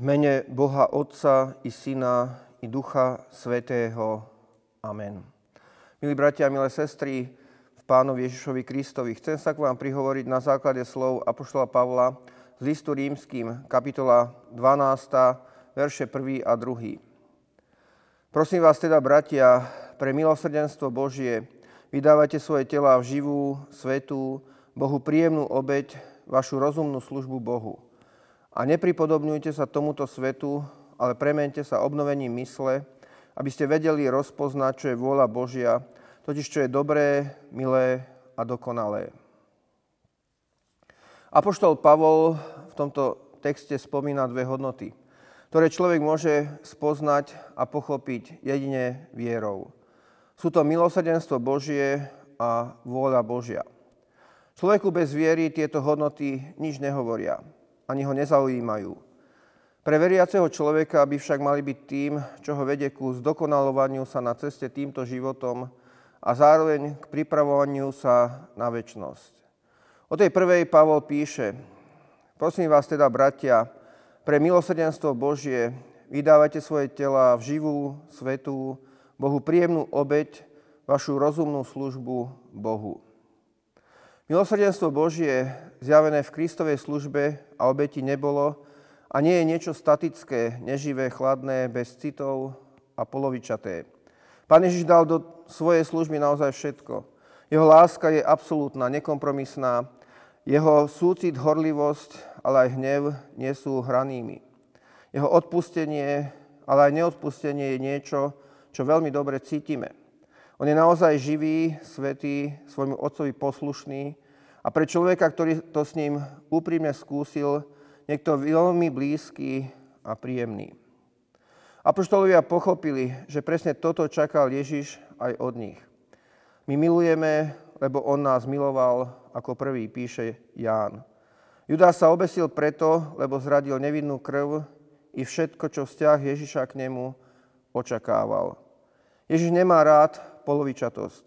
Mene Boha Otca i Syna i Ducha Svetého. Amen. Milí bratia a milé sestry, v Pánovi Ježišovi Kristovi, chcem sa k vám prihovoriť na základe slov Apoštola Pavla z listu rímským, kapitola 12, verše 1 a 2. Prosím vás teda, bratia, pre milosrdenstvo Božie, vydávajte svoje tela v živú, svetú, Bohu príjemnú obeď, vašu rozumnú službu Bohu a nepripodobňujte sa tomuto svetu, ale premente sa obnovením mysle, aby ste vedeli rozpoznať, čo je vôľa Božia, totiž čo je dobré, milé a dokonalé. Apoštol Pavol v tomto texte spomína dve hodnoty, ktoré človek môže spoznať a pochopiť jedine vierou. Sú to milosrdenstvo Božie a vôľa Božia. Človeku bez viery tieto hodnoty nič nehovoria ani ho nezaujímajú. Pre veriaceho človeka by však mali byť tým, čo ho vedie ku zdokonalovaniu sa na ceste týmto životom a zároveň k pripravovaniu sa na väčnosť. O tej prvej Pavol píše, prosím vás teda, bratia, pre milosrdenstvo Božie vydávajte svoje tela v živú, svetú, Bohu príjemnú obeď, vašu rozumnú službu Bohu. Milosrdenstvo Božie zjavené v Kristovej službe a obeti nebolo a nie je niečo statické, neživé, chladné, bez citov a polovičaté. Pán Ježiš dal do svojej služby naozaj všetko. Jeho láska je absolútna, nekompromisná. Jeho súcit, horlivosť, ale aj hnev nie sú hranými. Jeho odpustenie, ale aj neodpustenie je niečo, čo veľmi dobre cítime. On je naozaj živý, svetý, svojmu otcovi poslušný a pre človeka, ktorý to s ním úprimne skúsil, niekto veľmi blízky a príjemný. Apoštolovia pochopili, že presne toto čakal Ježiš aj od nich. My milujeme, lebo on nás miloval, ako prvý píše Ján. Judá sa obesil preto, lebo zradil nevinnú krv i všetko, čo vzťah Ježiša k nemu očakával. Ježiš nemá rád polovičatosť.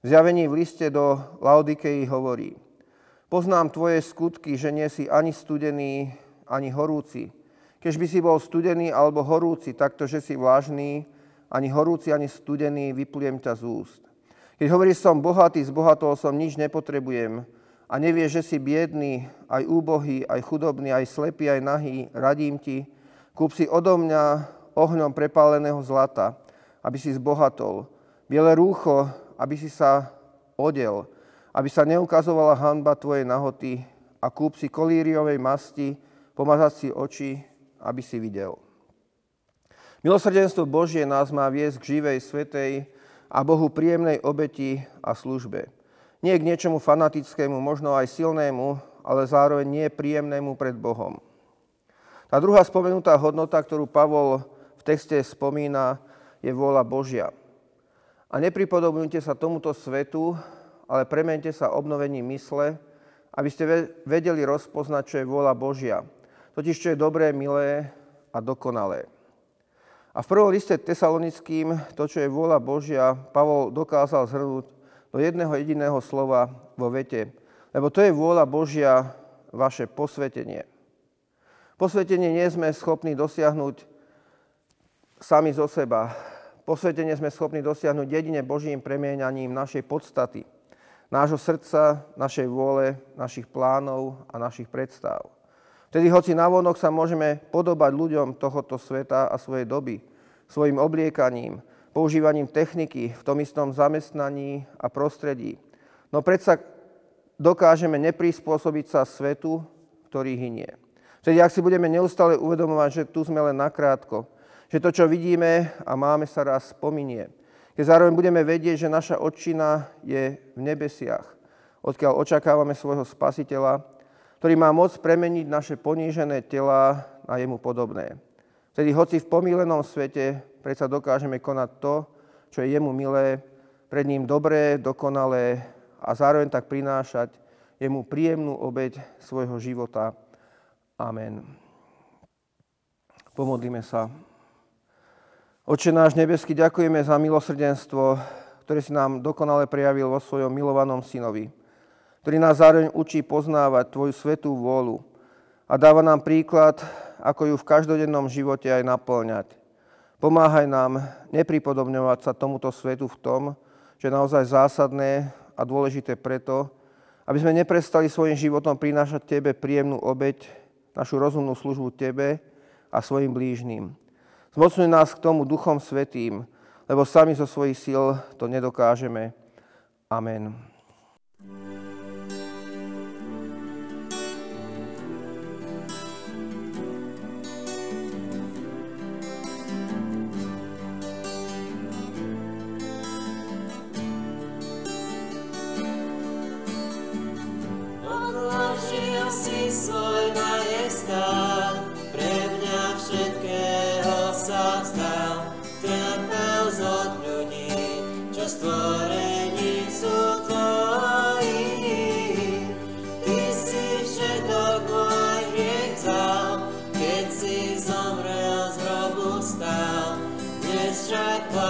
V zjavení v liste do Laodikei hovorí Poznám tvoje skutky, že nie si ani studený, ani horúci. Keď by si bol studený alebo horúci, takto, že si vlážný, ani horúci, ani studený, vypliem ťa z úst. Keď hovoríš, som bohatý, zbohatol som, nič nepotrebujem a nevieš, že si biedný, aj úbohý, aj chudobný, aj slepý, aj nahý, radím ti, kúp si odo mňa ohňom prepáleného zlata, aby si zbohatol, biele rúcho, aby si sa odel, aby sa neukazovala hanba tvojej nahoty a kúp si kolíriovej masti, pomazať si oči, aby si videl. Milosrdenstvo Božie nás má viesť k živej, svetej a Bohu príjemnej obeti a službe. Nie k niečomu fanatickému, možno aj silnému, ale zároveň nie príjemnému pred Bohom. Tá druhá spomenutá hodnota, ktorú Pavol v texte spomína, je vôľa Božia. A nepripodobňujte sa tomuto svetu, ale premente sa obnovením mysle, aby ste vedeli rozpoznať, čo je vôľa Božia. Totiž, čo je dobré, milé a dokonalé. A v prvom liste tesalonickým to, čo je vôľa Božia, Pavol dokázal zhrnúť do jedného jediného slova vo vete. Lebo to je vôľa Božia, vaše posvetenie. Posvetenie nie sme schopní dosiahnuť sami zo seba. Posvetenie sme schopní dosiahnuť jedine Božím premieňaním našej podstaty – nášho srdca, našej vôle, našich plánov a našich predstav. Vtedy, hoci navonok sa môžeme podobať ľuďom tohoto sveta a svojej doby, svojim obliekaním, používaním techniky v tom istom zamestnaní a prostredí. No predsa dokážeme neprispôsobiť sa svetu, ktorý hynie. Vtedy, ak si budeme neustále uvedomovať, že tu sme len nakrátko, že to, čo vidíme a máme, sa raz pominie, keď zároveň budeme vedieť, že naša odčina je v nebesiach, odkiaľ očakávame svojho spasiteľa, ktorý má moc premeniť naše ponížené tela na jemu podobné. Vtedy, hoci v pomílenom svete, predsa dokážeme konať to, čo je jemu milé, pred ním dobré, dokonalé a zároveň tak prinášať jemu príjemnú obeď svojho života. Amen. Pomodlíme sa. Oče náš nebeský, ďakujeme za milosrdenstvo, ktoré si nám dokonale prejavil vo svojom milovanom synovi, ktorý nás zároveň učí poznávať Tvoju svetú vôľu a dáva nám príklad, ako ju v každodennom živote aj naplňať. Pomáhaj nám nepripodobňovať sa tomuto svetu v tom, že je naozaj zásadné a dôležité preto, aby sme neprestali svojim životom prinášať Tebe príjemnú obeď, našu rozumnú službu Tebe a svojim blížným. Zmocňuj nás k tomu Duchom Svetým, lebo sami zo svojich síl to nedokážeme. Amen. sa stal, trpel od ľudí, čo stvorení sú tvoji. Ty si všetok môj hriech vzal, keď si zomrel z hrobu stál, dnes však tvoj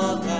Father.